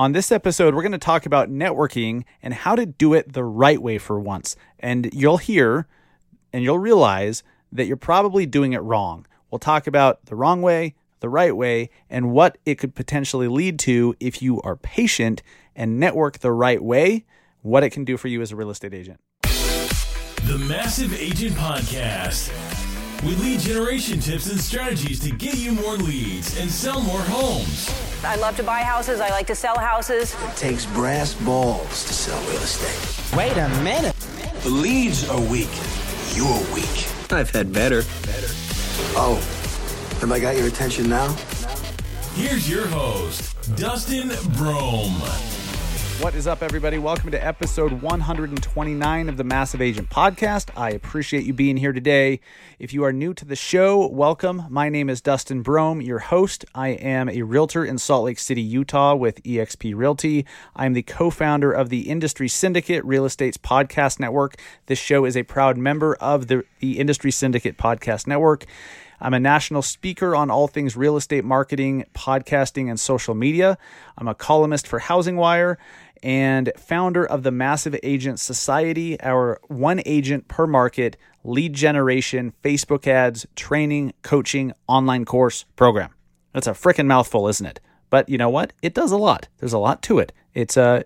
On this episode, we're going to talk about networking and how to do it the right way for once. And you'll hear and you'll realize that you're probably doing it wrong. We'll talk about the wrong way, the right way, and what it could potentially lead to if you are patient and network the right way, what it can do for you as a real estate agent. The Massive Agent Podcast with lead generation tips and strategies to get you more leads and sell more homes. I love to buy houses. I like to sell houses. It takes brass balls to sell real estate. Wait a minute. The leads are weak. You're weak. I've had better. Better. Oh, have I got your attention now? Here's your host, Dustin Brohm. What is up, everybody? Welcome to episode 129 of the Massive Agent Podcast. I appreciate you being here today. If you are new to the show, welcome. My name is Dustin Brohm, your host. I am a realtor in Salt Lake City, Utah with eXp Realty. I'm the co founder of the Industry Syndicate Real Estate's Podcast Network. This show is a proud member of the, the Industry Syndicate Podcast Network. I'm a national speaker on all things real estate marketing, podcasting, and social media. I'm a columnist for Housing Wire and founder of the Massive Agent Society, our one agent per market lead generation, Facebook ads, training, coaching, online course program. That's a freaking mouthful, isn't it? But you know what? It does a lot. There's a lot to it. It's uh,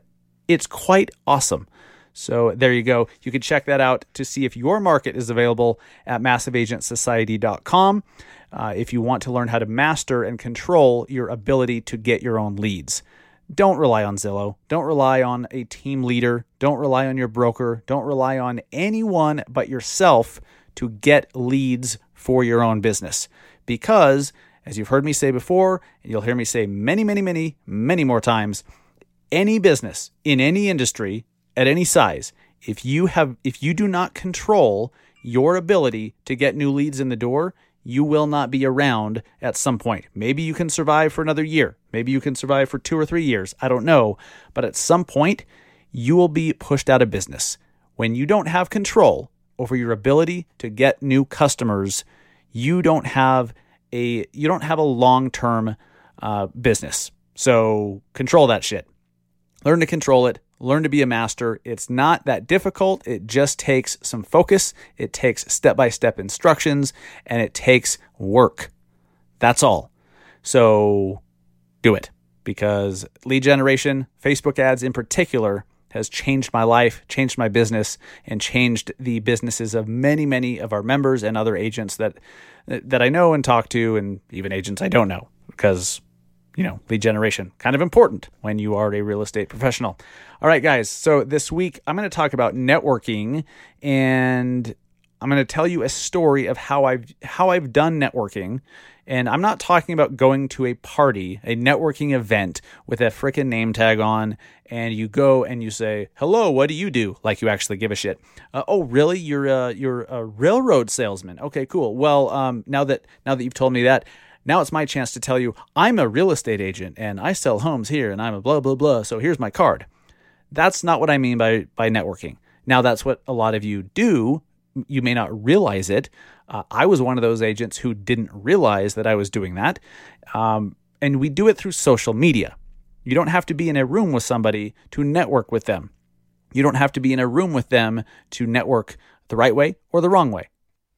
it's quite awesome. So there you go. You can check that out to see if your market is available at massiveagentsociety.com. Uh, if you want to learn how to master and control your ability to get your own leads. Don't rely on Zillow. Don't rely on a team leader. Don't rely on your broker. Don't rely on anyone but yourself to get leads for your own business. Because, as you've heard me say before, and you'll hear me say many, many, many, many more times, any business in any industry at any size, if you have if you do not control your ability to get new leads in the door, you will not be around at some point. Maybe you can survive for another year. Maybe you can survive for 2 or 3 years. I don't know, but at some point you will be pushed out of business. When you don't have control over your ability to get new customers, you don't have a you don't have a long-term uh, business. So control that shit. Learn to control it learn to be a master. It's not that difficult. It just takes some focus, it takes step by step instructions, and it takes work. That's all. So do it because lead generation, Facebook ads in particular, has changed my life, changed my business, and changed the businesses of many, many of our members and other agents that that I know and talk to, and even agents I don't know because you know, lead generation. Kind of important when you are a real estate professional. All right, guys. So this week I'm going to talk about networking and I'm going to tell you a story of how I've how I've done networking. And I'm not talking about going to a party, a networking event with a freaking name tag on, and you go and you say, "Hello, what do you do?" Like you actually give a shit. Uh, oh, really? You're a, you're a railroad salesman. Okay, cool. Well, um, now that now that you've told me that, now it's my chance to tell you I'm a real estate agent and I sell homes here and I'm a blah blah blah. So here's my card. That's not what I mean by by networking. Now that's what a lot of you do. You may not realize it. Uh, I was one of those agents who didn't realize that I was doing that. Um, and we do it through social media. You don't have to be in a room with somebody to network with them. You don't have to be in a room with them to network the right way or the wrong way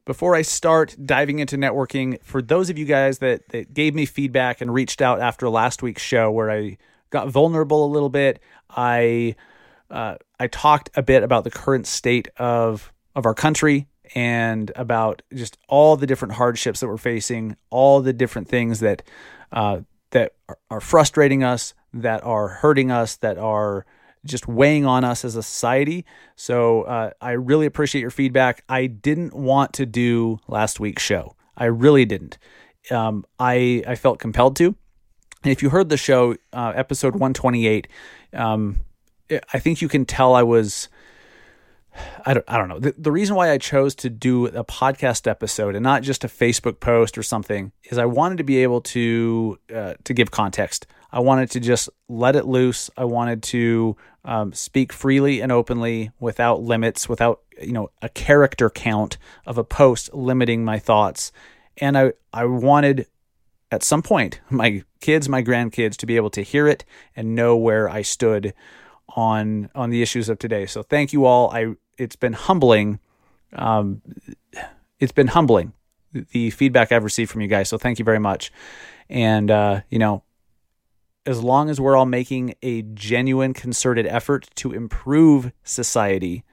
before I start diving into networking, for those of you guys that, that gave me feedback and reached out after last week's show where I got vulnerable a little bit, I uh, I talked a bit about the current state of of our country and about just all the different hardships that we're facing, all the different things that uh, that are, are frustrating us, that are hurting us, that are just weighing on us as a society. So uh, I really appreciate your feedback. I didn't want to do last week's show. I really didn't. Um, I I felt compelled to. And if you heard the show, uh, episode 128, um, I think you can tell I was. I don't, I don't know. The, the reason why I chose to do a podcast episode and not just a Facebook post or something is I wanted to be able to uh, to give context. I wanted to just let it loose. I wanted to um, speak freely and openly without limits, without you know a character count of a post limiting my thoughts. And I I wanted at some point my kids, my grandkids to be able to hear it and know where I stood on on the issues of today. So thank you all. I it's been humbling. Um, it's been humbling the feedback I've received from you guys. So thank you very much. And uh, you know, as long as we're all making a genuine concerted effort to improve society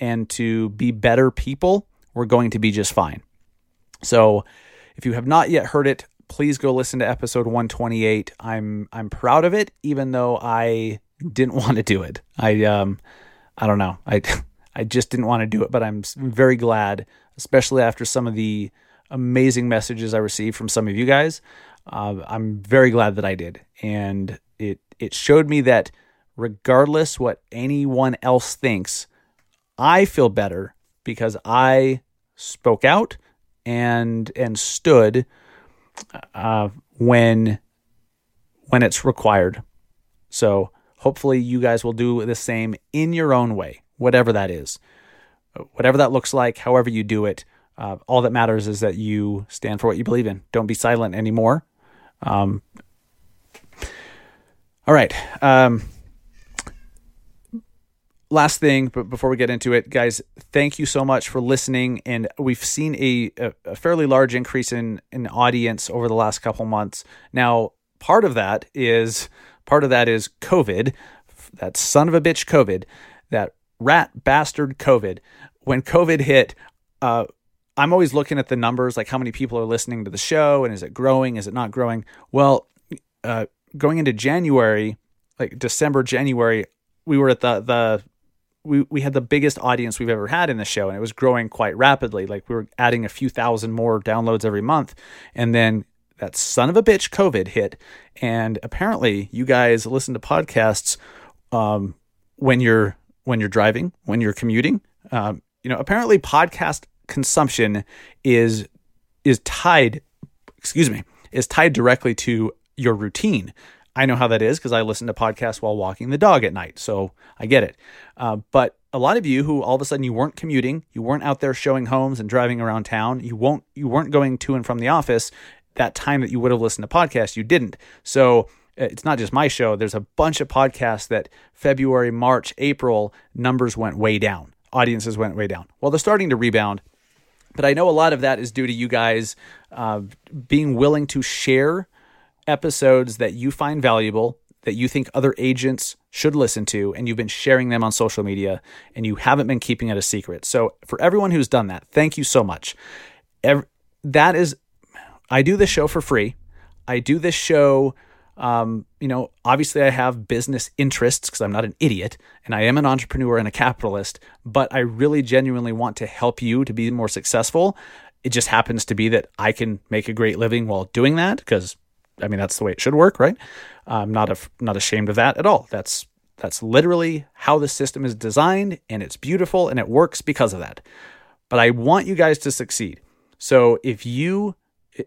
and to be better people, we're going to be just fine. So if you have not yet heard it, please go listen to episode 128. I'm I'm proud of it even though I didn't want to do it. I um I don't know. I I just didn't want to do it, but I'm very glad, especially after some of the amazing messages I received from some of you guys. Uh, I'm very glad that I did, and it it showed me that regardless what anyone else thinks, I feel better because I spoke out and and stood uh, when when it's required. So hopefully you guys will do the same in your own way, whatever that is, whatever that looks like, however you do it. Uh, all that matters is that you stand for what you believe in. Don't be silent anymore. Um, all right. Um, last thing, but before we get into it, guys, thank you so much for listening. And we've seen a, a, a fairly large increase in in audience over the last couple months. Now, part of that is part of that is COVID, that son of a bitch COVID, that rat bastard COVID. When COVID hit, uh, I'm always looking at the numbers, like how many people are listening to the show, and is it growing? Is it not growing? Well, uh, going into January, like December, January, we were at the the we, we had the biggest audience we've ever had in the show and it was growing quite rapidly like we were adding a few thousand more downloads every month and then that son of a bitch covid hit and apparently you guys listen to podcasts um, when you're when you're driving when you're commuting um, you know apparently podcast consumption is is tied excuse me is tied directly to your routine I know how that is because I listen to podcasts while walking the dog at night. So I get it. Uh, but a lot of you who all of a sudden you weren't commuting, you weren't out there showing homes and driving around town, you won't you weren't going to and from the office that time that you would have listened to podcasts, you didn't. So it's not just my show. There's a bunch of podcasts that February, March, April numbers went way down. Audiences went way down. Well, they're starting to rebound. But I know a lot of that is due to you guys uh, being willing to share episodes that you find valuable, that you think other agents should listen to, and you've been sharing them on social media and you haven't been keeping it a secret. So, for everyone who's done that, thank you so much. Every, that is, I do this show for free. I do this show. Um, you know, obviously, I have business interests because I'm not an idiot and I am an entrepreneur and a capitalist, but I really genuinely want to help you to be more successful. It just happens to be that I can make a great living while doing that because I mean, that's the way it should work, right? I'm not a, not ashamed of that at all. That's that's literally how the system is designed, and it's beautiful, and it works because of that. But I want you guys to succeed. So if you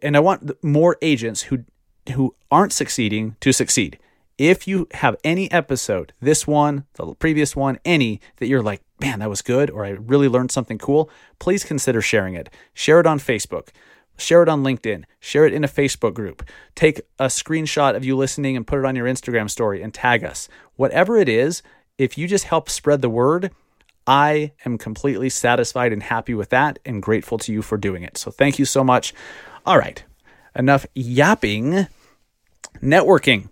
and I want more agents who who aren't succeeding to succeed. If you have any episode, this one, the previous one, any that you're like, man, that was good, or I really learned something cool, please consider sharing it. Share it on Facebook. Share it on LinkedIn. Share it in a Facebook group. Take a screenshot of you listening and put it on your Instagram story and tag us. Whatever it is, if you just help spread the word, I am completely satisfied and happy with that and grateful to you for doing it. So thank you so much. All right, enough yapping. Networking.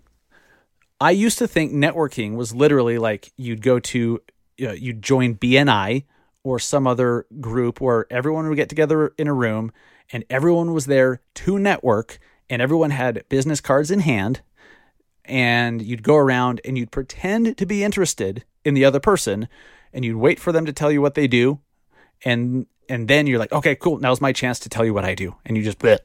I used to think networking was literally like you'd go to, you know, you'd join BNI or some other group where everyone would get together in a room and everyone was there to network and everyone had business cards in hand and you'd go around and you'd pretend to be interested in the other person and you'd wait for them to tell you what they do and and then you're like okay cool. Now's my chance to tell you what i do. And you just bleh,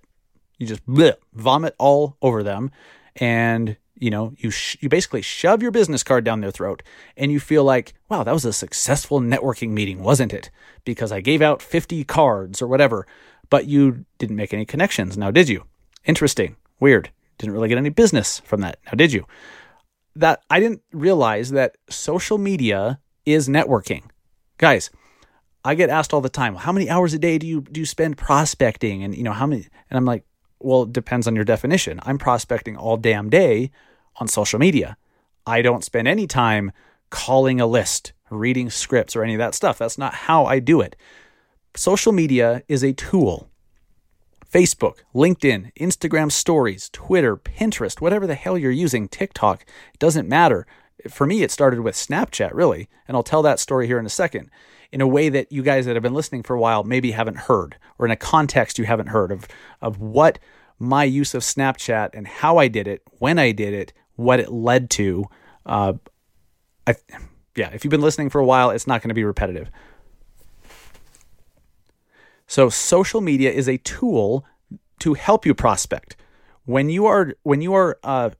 you just bleh, vomit all over them and you know you sh- you basically shove your business card down their throat and you feel like wow that was a successful networking meeting wasn't it because i gave out 50 cards or whatever but you didn't make any connections now, did you? Interesting. Weird. Didn't really get any business from that. Now, did you? That I didn't realize that social media is networking. Guys, I get asked all the time, how many hours a day do you do you spend prospecting and you know how many and I'm like, Well, it depends on your definition. I'm prospecting all damn day on social media. I don't spend any time calling a list, reading scripts, or any of that stuff. That's not how I do it. Social media is a tool. Facebook, LinkedIn, Instagram stories, Twitter, Pinterest, whatever the hell you're using, TikTok, it doesn't matter. For me, it started with Snapchat, really. And I'll tell that story here in a second in a way that you guys that have been listening for a while maybe haven't heard, or in a context you haven't heard of, of what my use of Snapchat and how I did it, when I did it, what it led to. Uh, I, yeah, if you've been listening for a while, it's not going to be repetitive. So social media is a tool to help you prospect. When you are when you are uh,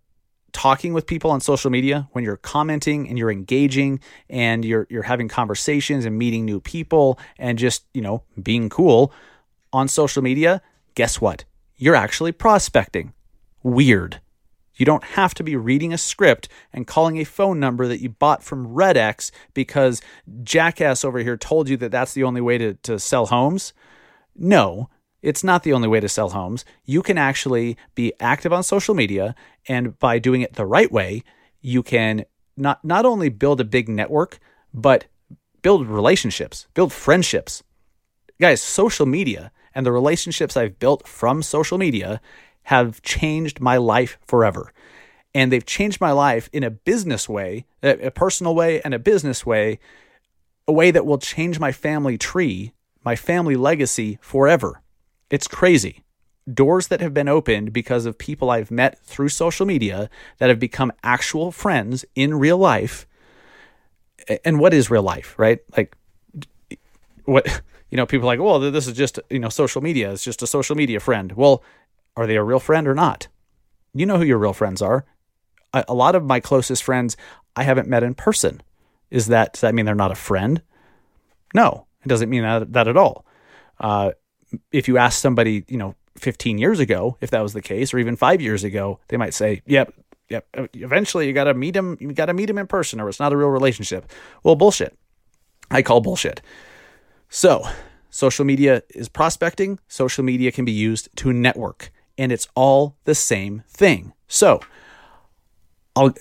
talking with people on social media, when you're commenting and you're engaging and you're you're having conversations and meeting new people and just you know being cool on social media, guess what? You're actually prospecting. Weird. You don't have to be reading a script and calling a phone number that you bought from RedX because Jackass over here told you that that's the only way to, to sell homes. No, it's not the only way to sell homes. You can actually be active on social media, and by doing it the right way, you can not, not only build a big network, but build relationships, build friendships. Guys, social media and the relationships I've built from social media have changed my life forever. And they've changed my life in a business way, a personal way, and a business way, a way that will change my family tree, my family legacy forever. It's crazy. Doors that have been opened because of people I've met through social media that have become actual friends in real life. And what is real life, right? Like, what, you know, people like, well, this is just, you know, social media. It's just a social media friend. Well, are they a real friend or not? You know who your real friends are. A, a lot of my closest friends I haven't met in person. Is that does that mean they're not a friend? No, it doesn't mean that, that at all. Uh, if you ask somebody, you know, 15 years ago, if that was the case, or even five years ago, they might say, "Yep, yep." Uh, eventually, you got to meet him. You got to meet him in person, or it's not a real relationship. Well, bullshit. I call bullshit. So, social media is prospecting. Social media can be used to network and it's all the same thing. So, I'll,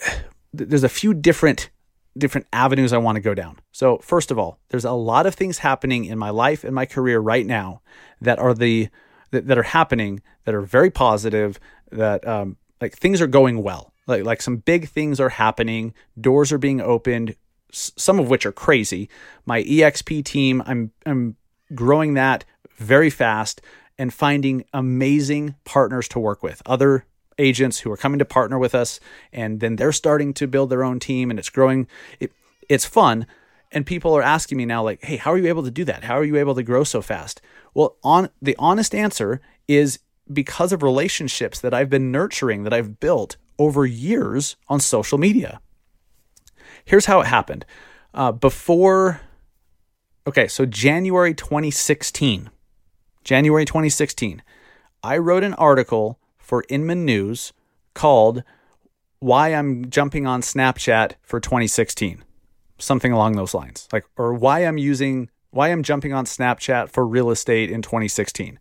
there's a few different different avenues I want to go down. So, first of all, there's a lot of things happening in my life and my career right now that are the that, that are happening that are very positive. That um, like things are going well. Like like some big things are happening. Doors are being opened. Some of which are crazy. My EXP team, I'm I'm growing that very fast and finding amazing partners to work with, other agents who are coming to partner with us, and then they're starting to build their own team, and it's growing. It, it's fun, and people are asking me now, like, "Hey, how are you able to do that? How are you able to grow so fast?" Well, on the honest answer is because of relationships that I've been nurturing, that I've built over years on social media. Here's how it happened. Uh, before, okay, so January 2016 January 2016, I wrote an article for Inman News called Why I'm Jumping on Snapchat for 2016. Something along those lines. Like, or why I'm using, why I'm jumping on Snapchat for real estate in 2016.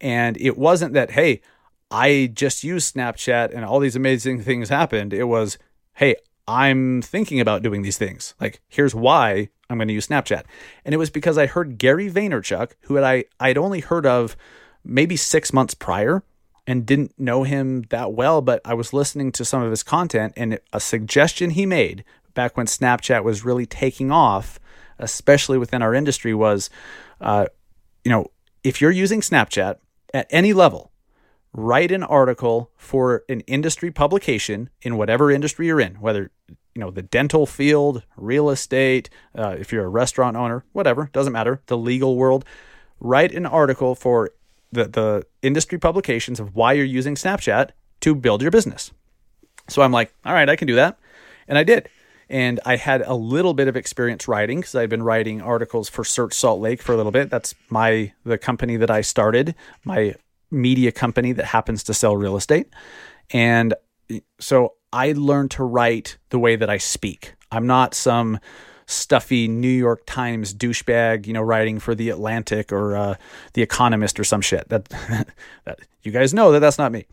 And it wasn't that, hey, I just used Snapchat and all these amazing things happened. It was, hey, I'm thinking about doing these things. Like, here's why I'm going to use Snapchat. And it was because I heard Gary Vaynerchuk, who had I I'd only heard of maybe 6 months prior and didn't know him that well, but I was listening to some of his content and a suggestion he made back when Snapchat was really taking off, especially within our industry was uh, you know, if you're using Snapchat at any level, write an article for an industry publication in whatever industry you're in, whether you know the dental field, real estate, uh, if you're a restaurant owner, whatever, doesn't matter, the legal world. Write an article for the the industry publications of why you're using Snapchat to build your business. So I'm like, all right, I can do that, and I did. And I had a little bit of experience writing because I've been writing articles for Search Salt Lake for a little bit. That's my the company that I started, my media company that happens to sell real estate. And so I learned to write the way that I speak. I'm not some stuffy New York Times douchebag, you know, writing for the Atlantic or uh, the Economist or some shit. That that you guys know that that's not me.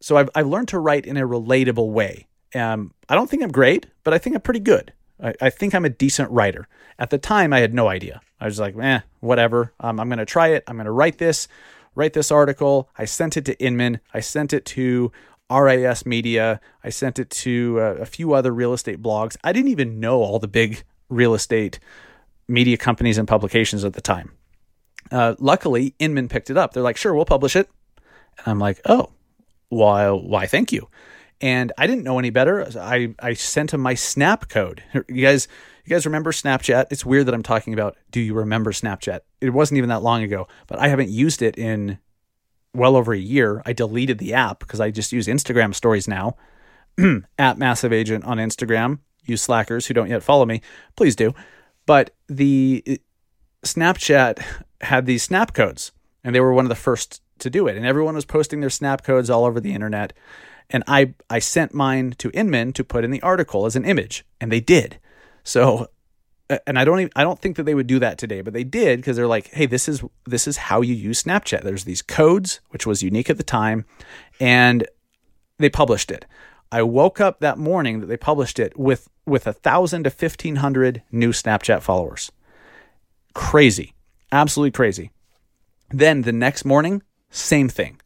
So I've I've learned to write in a relatable way. Um, I don't think I'm great, but I think I'm pretty good. I, I think I'm a decent writer. At the time, I had no idea. I was like, eh, whatever. Um, I'm going to try it. I'm going to write this, write this article. I sent it to Inman. I sent it to RIS Media. I sent it to uh, a few other real estate blogs. I didn't even know all the big real estate media companies and publications at the time. Uh, luckily, Inman picked it up. They're like, sure, we'll publish it. And I'm like, oh, why? Why? Thank you. And I didn't know any better. I I sent him my Snap code. You guys, you guys remember Snapchat? It's weird that I'm talking about. Do you remember Snapchat? It wasn't even that long ago, but I haven't used it in well over a year. I deleted the app because I just use Instagram stories now. at Massive Agent on Instagram. You slackers who don't yet follow me, please do. But the uh, Snapchat had these snap codes, and they were one of the first to do it. And everyone was posting their snap codes all over the internet. And I, I sent mine to Inman to put in the article as an image, and they did. So, and I don't even, I don't think that they would do that today, but they did because they're like, hey, this is this is how you use Snapchat. There's these codes, which was unique at the time, and they published it. I woke up that morning that they published it with with a thousand to fifteen hundred new Snapchat followers. Crazy, absolutely crazy. Then the next morning, same thing,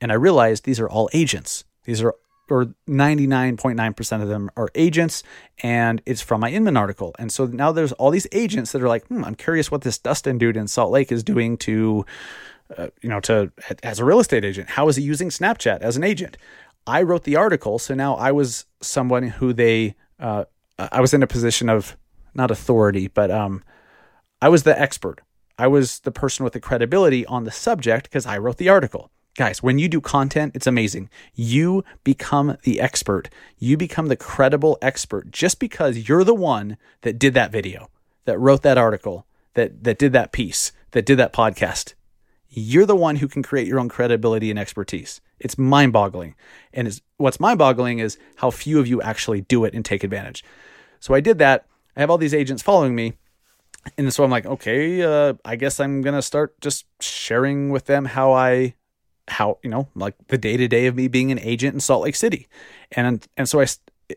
and I realized these are all agents. These are or 99.9% of them are agents and it's from my inman article. And so now there's all these agents that are like hmm, i'm curious what this dustin dude in salt lake is doing to uh, you know to as a real estate agent. How is he using snapchat as an agent? I wrote the article so now i was someone who they uh, i was in a position of not authority but um, i was the expert. I was the person with the credibility on the subject because i wrote the article Guys, when you do content, it's amazing. You become the expert. You become the credible expert just because you're the one that did that video, that wrote that article, that that did that piece, that did that podcast. You're the one who can create your own credibility and expertise. It's mind-boggling. And it's, what's mind-boggling is how few of you actually do it and take advantage. So I did that. I have all these agents following me. And so I'm like, okay, uh, I guess I'm going to start just sharing with them how I how you know like the day to day of me being an agent in Salt Lake City, and and so I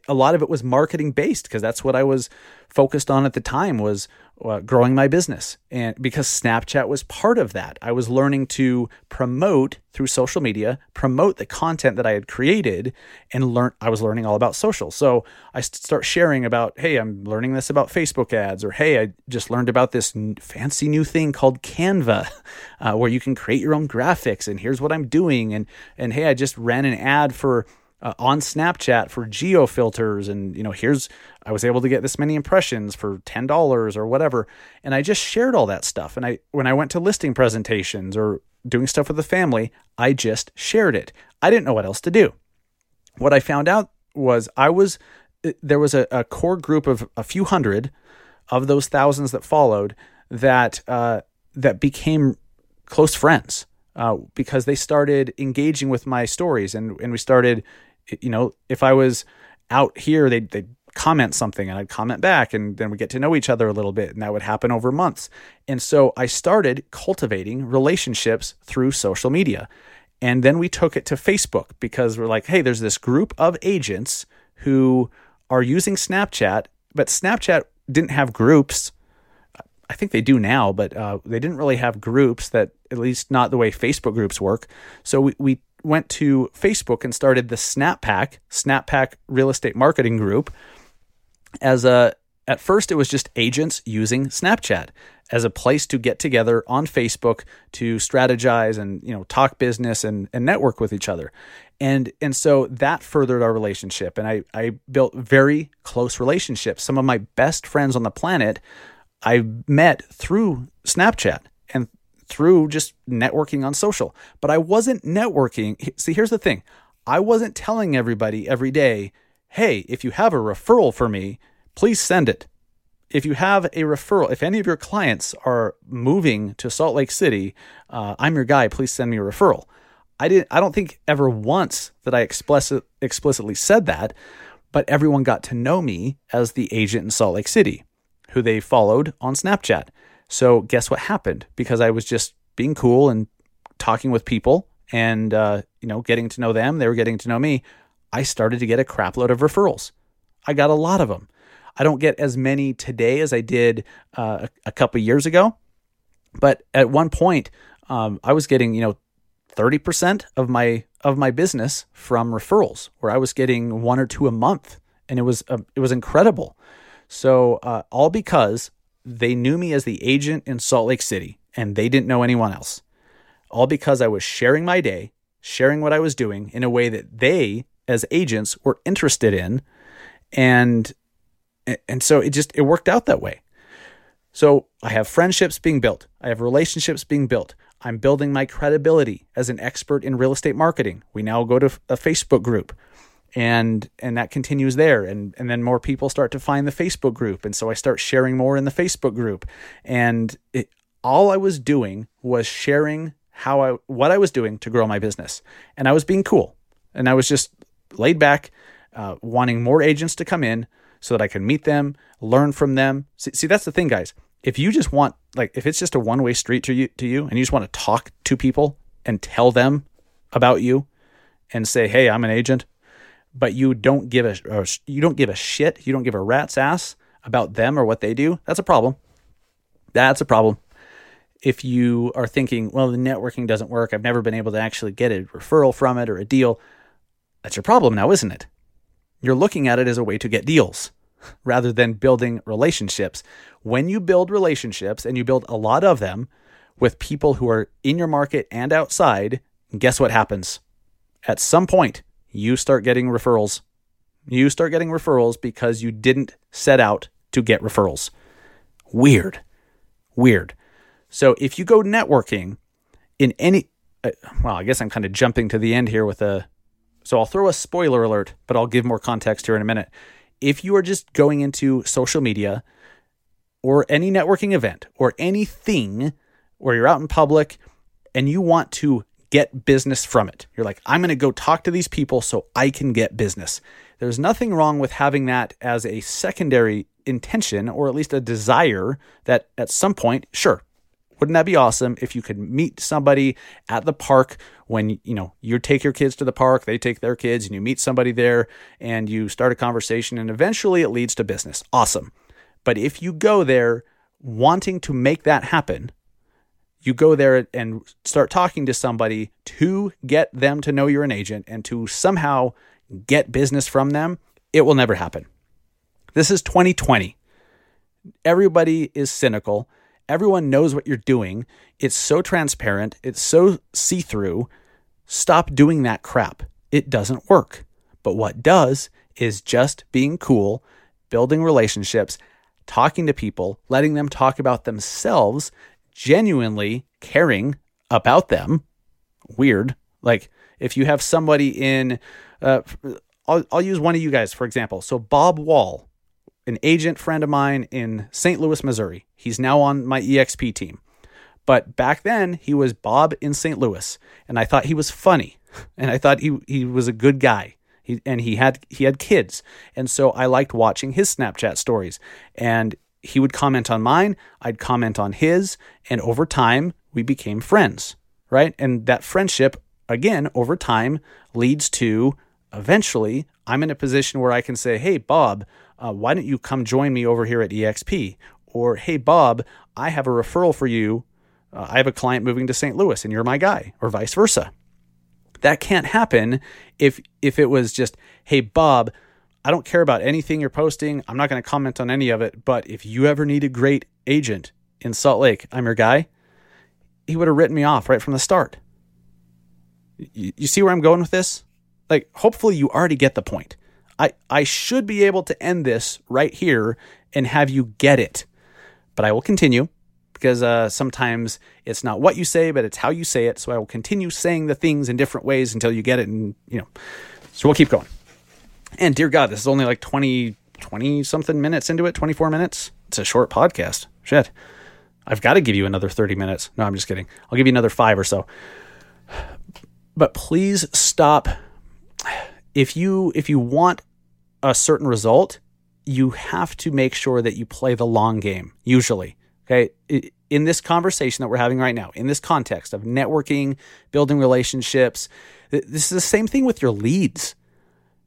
a lot of it was marketing based because that's what I was focused on at the time was uh, growing my business. And because Snapchat was part of that I was learning to promote through social media promote the content that I had created and learn I was learning all about social. So I start sharing about hey I'm learning this about Facebook ads or hey I just learned about this fancy new thing called Canva uh, where you can create your own graphics and here's what I'm doing and and hey I just ran an ad for uh, on Snapchat for geo filters, and you know, here's I was able to get this many impressions for ten dollars or whatever, and I just shared all that stuff. And I when I went to listing presentations or doing stuff with the family, I just shared it. I didn't know what else to do. What I found out was I was there was a, a core group of a few hundred of those thousands that followed that uh, that became close friends uh, because they started engaging with my stories and and we started you know, if I was out here, they'd, they'd comment something and I'd comment back and then we get to know each other a little bit and that would happen over months. And so I started cultivating relationships through social media. And then we took it to Facebook because we're like, hey, there's this group of agents who are using Snapchat, but Snapchat didn't have groups. I think they do now, but uh, they didn't really have groups that, at least not the way Facebook groups work. So we, we went to Facebook and started the Snap Pack, Snap Pack Real Estate Marketing Group. As a at first it was just agents using Snapchat as a place to get together on Facebook to strategize and you know talk business and, and network with each other. And and so that furthered our relationship and I, I built very close relationships. Some of my best friends on the planet I met through Snapchat and through just networking on social. But I wasn't networking. See, here's the thing I wasn't telling everybody every day, hey, if you have a referral for me, please send it. If you have a referral, if any of your clients are moving to Salt Lake City, uh, I'm your guy. Please send me a referral. I didn't. I don't think ever once that I explicit, explicitly said that, but everyone got to know me as the agent in Salt Lake City. who they followed on Snapchat. So guess what happened? Because I was just being cool and talking with people and uh, you know getting to know them, they were getting to know me. I started to get a crapload of referrals. I got a lot of them. I don't get as many today as I did uh, a, couple years ago, but at one point, um, I was getting you know thirty percent of my of my business from referrals, where I was getting one or two a month, and it was uh, it was incredible. So uh, all because they knew me as the agent in Salt Lake City, and they didn't know anyone else. All because I was sharing my day, sharing what I was doing in a way that they, as agents, were interested in, and and so it just it worked out that way. So I have friendships being built. I have relationships being built. I'm building my credibility as an expert in real estate marketing. We now go to a Facebook group and and that continues there. And and then more people start to find the Facebook group. And so I start sharing more in the Facebook group. And it, all I was doing was sharing how I what I was doing to grow my business. And I was being cool. And I was just laid back uh, wanting more agents to come in so that I can meet them learn from them. See, see that's the thing guys. If you just want like if it's just a one way street to you to you and you just want to talk to people and tell them about you and say hey I'm an agent but you don't give a you don't give a shit, you don't give a rat's ass about them or what they do, that's a problem. That's a problem. If you are thinking, well, the networking doesn't work, I've never been able to actually get a referral from it or a deal, that's your problem now, isn't it? You're looking at it as a way to get deals rather than building relationships. When you build relationships and you build a lot of them with people who are in your market and outside, guess what happens? At some point, you start getting referrals. You start getting referrals because you didn't set out to get referrals. Weird. Weird. So if you go networking in any, uh, well, I guess I'm kind of jumping to the end here with a, so I'll throw a spoiler alert, but I'll give more context here in a minute. If you are just going into social media or any networking event or anything where you're out in public and you want to get business from it. You're like, I'm going to go talk to these people so I can get business. There's nothing wrong with having that as a secondary intention or at least a desire that at some point, sure, wouldn't that be awesome if you could meet somebody at the park when you know you take your kids to the park they take their kids and you meet somebody there and you start a conversation and eventually it leads to business awesome but if you go there wanting to make that happen you go there and start talking to somebody to get them to know you're an agent and to somehow get business from them, it will never happen. This is 2020. Everybody is cynical. Everyone knows what you're doing. It's so transparent, it's so see through. Stop doing that crap. It doesn't work. But what does is just being cool, building relationships, talking to people, letting them talk about themselves genuinely caring about them. Weird. Like if you have somebody in, uh, I'll, I'll use one of you guys for example. So Bob Wall, an agent friend of mine in St. Louis, Missouri. He's now on my EXP team. But back then he was Bob in St. Louis, and I thought he was funny, and I thought he he was a good guy. He, and he had he had kids, and so I liked watching his Snapchat stories. And he would comment on mine, I'd comment on his, and over time we became friends, right? And that friendship, again, over time leads to eventually I'm in a position where I can say, hey, Bob, uh, why don't you come join me over here at EXP? Or, hey, Bob, I have a referral for you. Uh, I have a client moving to St. Louis and you're my guy, or vice versa. That can't happen if if it was just, hey, Bob, I don't care about anything you're posting. I'm not going to comment on any of it. But if you ever need a great agent in Salt Lake, I'm your guy. He would have written me off right from the start. You, you see where I'm going with this? Like, hopefully, you already get the point. I, I should be able to end this right here and have you get it. But I will continue because uh, sometimes it's not what you say, but it's how you say it. So I will continue saying the things in different ways until you get it. And, you know, so we'll keep going. And dear God, this is only like 20, 20 something minutes into it, 24 minutes. It's a short podcast. Shit. I've got to give you another 30 minutes. No, I'm just kidding. I'll give you another five or so. But please stop. If you if you want a certain result, you have to make sure that you play the long game, usually. Okay. In this conversation that we're having right now, in this context of networking, building relationships, this is the same thing with your leads.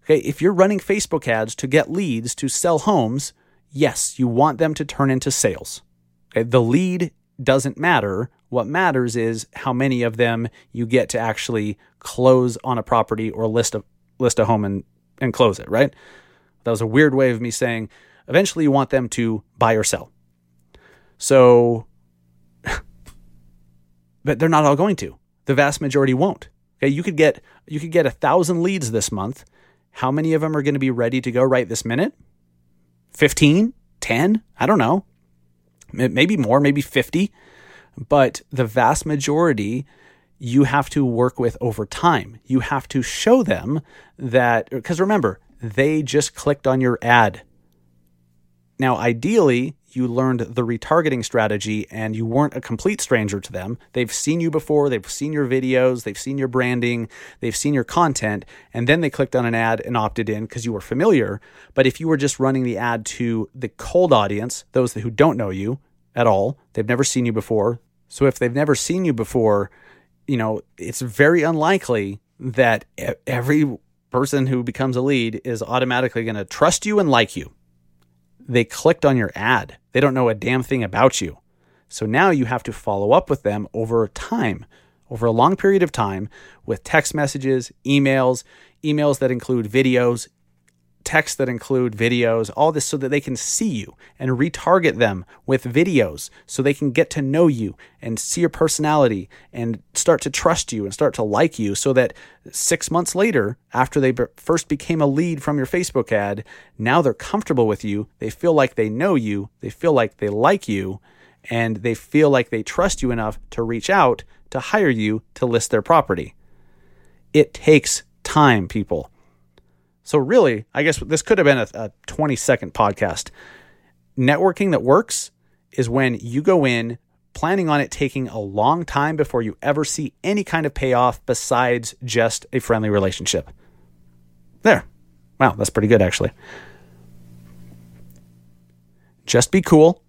Okay. If you're running Facebook ads to get leads to sell homes, yes, you want them to turn into sales. Okay. The lead doesn't matter. What matters is how many of them you get to actually close on a property or list a list a home and, and close it, right? That was a weird way of me saying eventually you want them to buy or sell. So, but they're not all going to. The vast majority won't. Okay, you could get you could get a thousand leads this month. How many of them are going to be ready to go right this minute? 15, 10, I don't know. Maybe more, maybe 50. But the vast majority you have to work with over time. You have to show them that, because remember, they just clicked on your ad. Now, ideally, you learned the retargeting strategy and you weren't a complete stranger to them. They've seen you before, they've seen your videos, they've seen your branding, they've seen your content, and then they clicked on an ad and opted in because you were familiar. But if you were just running the ad to the cold audience, those who don't know you at all, they've never seen you before. So if they've never seen you before, you know, it's very unlikely that every person who becomes a lead is automatically going to trust you and like you. They clicked on your ad. They don't know a damn thing about you. So now you have to follow up with them over time, over a long period of time with text messages, emails, emails that include videos, texts that include videos, all this so that they can see you and retarget them with videos so they can get to know you and see your personality and start to trust you and start to like you so that six months later, after they first became a lead from your Facebook ad, now they're comfortable with you. They feel like they know you, they feel like they like you, and they feel like they trust you enough to reach out to hire you to list their property. It takes time, people. So, really, I guess this could have been a, a 20 second podcast. Networking that works is when you go in planning on it taking a long time before you ever see any kind of payoff besides just a friendly relationship. There. Wow, that's pretty good, actually. Just be cool.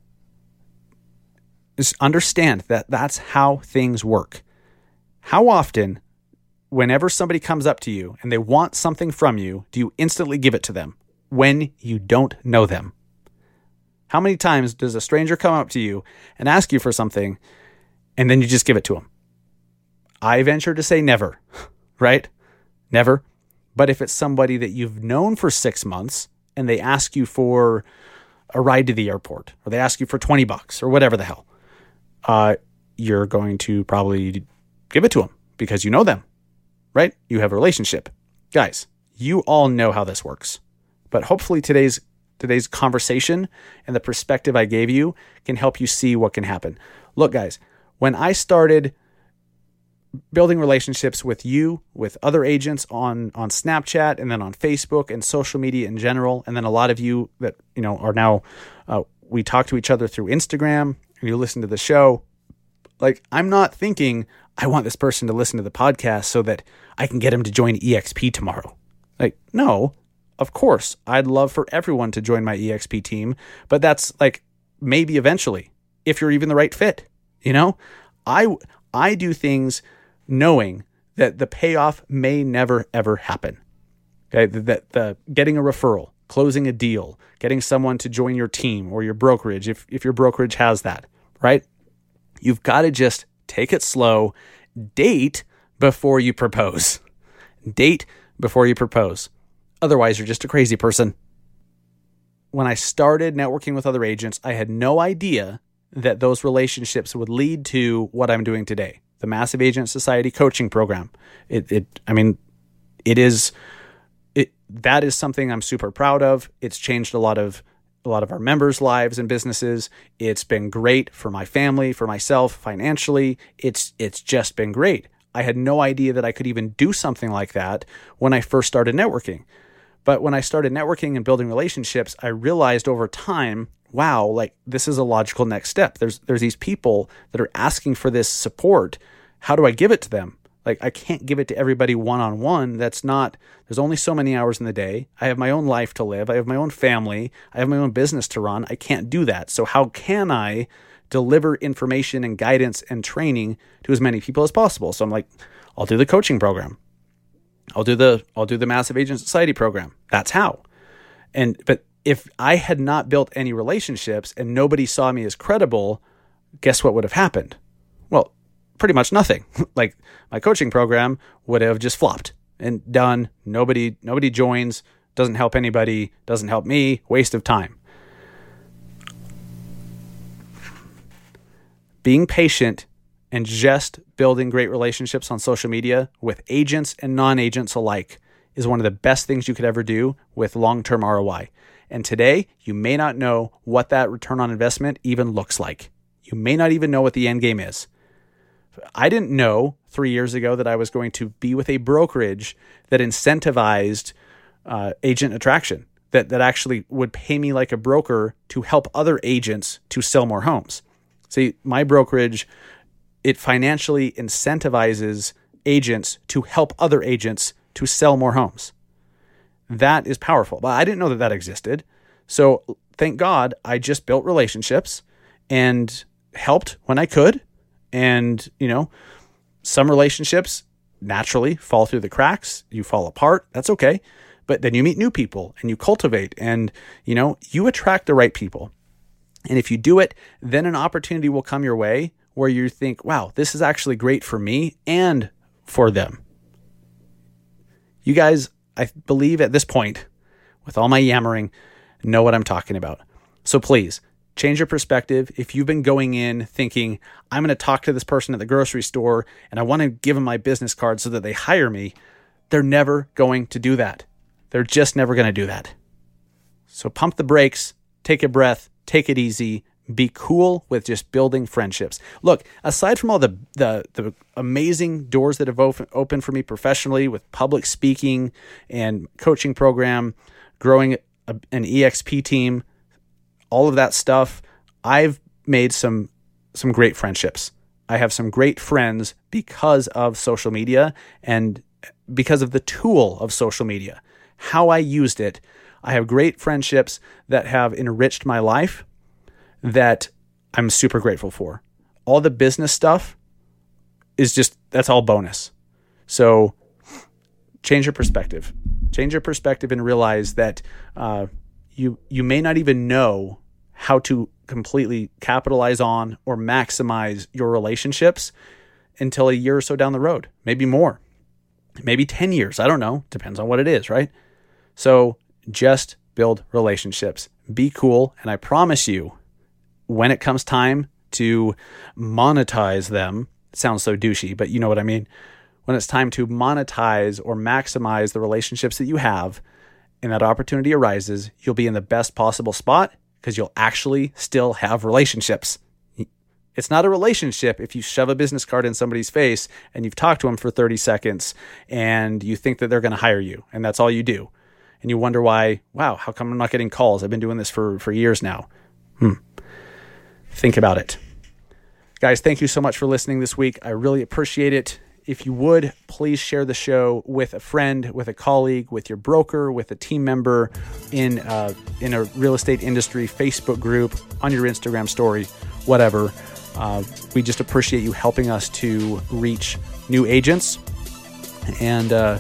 Just understand that that's how things work. How often whenever somebody comes up to you and they want something from you, do you instantly give it to them when you don't know them? How many times does a stranger come up to you and ask you for something and then you just give it to them? I venture to say never, right? Never. But if it's somebody that you've known for six months and they ask you for a ride to the airport or they ask you for 20 bucks or whatever the hell, uh, you're going to probably give it to them because you know them right? You have a relationship. Guys, you all know how this works. But hopefully today's today's conversation and the perspective I gave you can help you see what can happen. Look, guys, when I started building relationships with you, with other agents on on Snapchat and then on Facebook and social media in general, and then a lot of you that you know are now uh, we talk to each other through Instagram and you listen to the show. Like I'm not thinking I want this person to listen to the podcast so that I can get him to join EXP tomorrow. Like, no, of course, I'd love for everyone to join my EXP team, but that's like maybe eventually, if you're even the right fit. You know, I I do things knowing that the payoff may never ever happen. Okay, that the, the getting a referral, closing a deal, getting someone to join your team or your brokerage, if if your brokerage has that, right? You've got to just take it slow, date before you propose. Date before you propose. Otherwise, you're just a crazy person. When I started networking with other agents, I had no idea that those relationships would lead to what I'm doing today the Massive Agent Society coaching program. It, it I mean, it is, it, that is something I'm super proud of. It's changed a lot of a lot of our members' lives and businesses. It's been great for my family, for myself, financially. It's it's just been great. I had no idea that I could even do something like that when I first started networking. But when I started networking and building relationships, I realized over time, wow, like this is a logical next step. There's there's these people that are asking for this support. How do I give it to them? Like I can't give it to everybody one on one. That's not there's only so many hours in the day. I have my own life to live. I have my own family. I have my own business to run. I can't do that. So how can I deliver information and guidance and training to as many people as possible? So I'm like, I'll do the coaching program. I'll do the I'll do the Massive Agent Society program. That's how. And but if I had not built any relationships and nobody saw me as credible, guess what would have happened? Well, pretty much nothing. like my coaching program would have just flopped and done. Nobody nobody joins, doesn't help anybody, doesn't help me, waste of time. Being patient and just building great relationships on social media with agents and non-agents alike is one of the best things you could ever do with long-term ROI. And today, you may not know what that return on investment even looks like. You may not even know what the end game is. I didn't know three years ago that I was going to be with a brokerage that incentivized uh, agent attraction, that, that actually would pay me like a broker to help other agents to sell more homes. See, my brokerage, it financially incentivizes agents to help other agents to sell more homes. That is powerful. But I didn't know that that existed. So thank God I just built relationships and helped when I could and, you know, some relationships naturally fall through the cracks, you fall apart. That's okay. But then you meet new people and you cultivate and, you know, you attract the right people. And if you do it, then an opportunity will come your way where you think, wow, this is actually great for me and for them. You guys, I believe at this point, with all my yammering, know what I'm talking about. So please change your perspective. If you've been going in thinking, I'm going to talk to this person at the grocery store and I want to give them my business card so that they hire me, they're never going to do that. They're just never going to do that. So pump the brakes, take a breath, take it easy, be cool with just building friendships. Look, aside from all the the, the amazing doors that have open, opened for me professionally with public speaking and coaching program, growing a, an EXP team, all of that stuff, I've made some some great friendships. I have some great friends because of social media and because of the tool of social media. How I used it, I have great friendships that have enriched my life that I'm super grateful for. All the business stuff is just that's all bonus. So change your perspective. Change your perspective and realize that uh, you you may not even know how to completely capitalize on or maximize your relationships until a year or so down the road, maybe more, maybe 10 years. I don't know. Depends on what it is, right? So just build relationships, be cool. And I promise you, when it comes time to monetize them, sounds so douchey, but you know what I mean. When it's time to monetize or maximize the relationships that you have, and that opportunity arises, you'll be in the best possible spot because you'll actually still have relationships. It's not a relationship if you shove a business card in somebody's face and you've talked to them for 30 seconds and you think that they're going to hire you and that's all you do. And you wonder why, wow, how come I'm not getting calls? I've been doing this for, for years now. Hmm. Think about it. Guys, thank you so much for listening this week. I really appreciate it if you would, please share the show with a friend, with a colleague, with your broker, with a team member in uh, in a real estate industry Facebook group, on your Instagram story, whatever. Uh, we just appreciate you helping us to reach new agents and uh,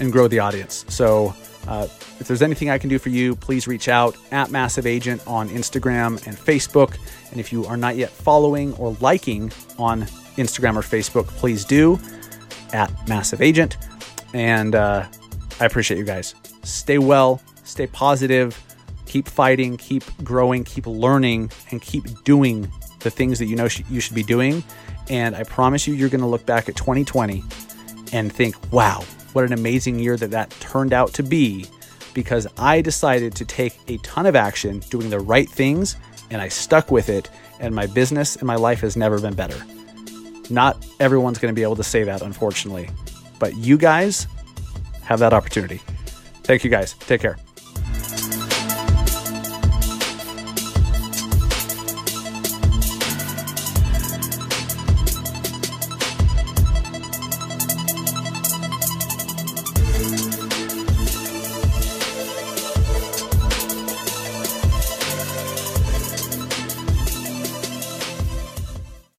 and grow the audience. So. Uh, if there's anything I can do for you, please reach out at Massive Agent on Instagram and Facebook. And if you are not yet following or liking on Instagram or Facebook, please do at Massive Agent. And uh, I appreciate you guys. Stay well, stay positive, keep fighting, keep growing, keep learning, and keep doing the things that you know sh- you should be doing. And I promise you, you're going to look back at 2020 and think, wow, what an amazing year that that turned out to be because I decided to take a ton of action doing the right things and I stuck with it. And my business and my life has never been better. Not everyone's going to be able to say that, unfortunately. But you guys have that opportunity. Thank you guys. Take care.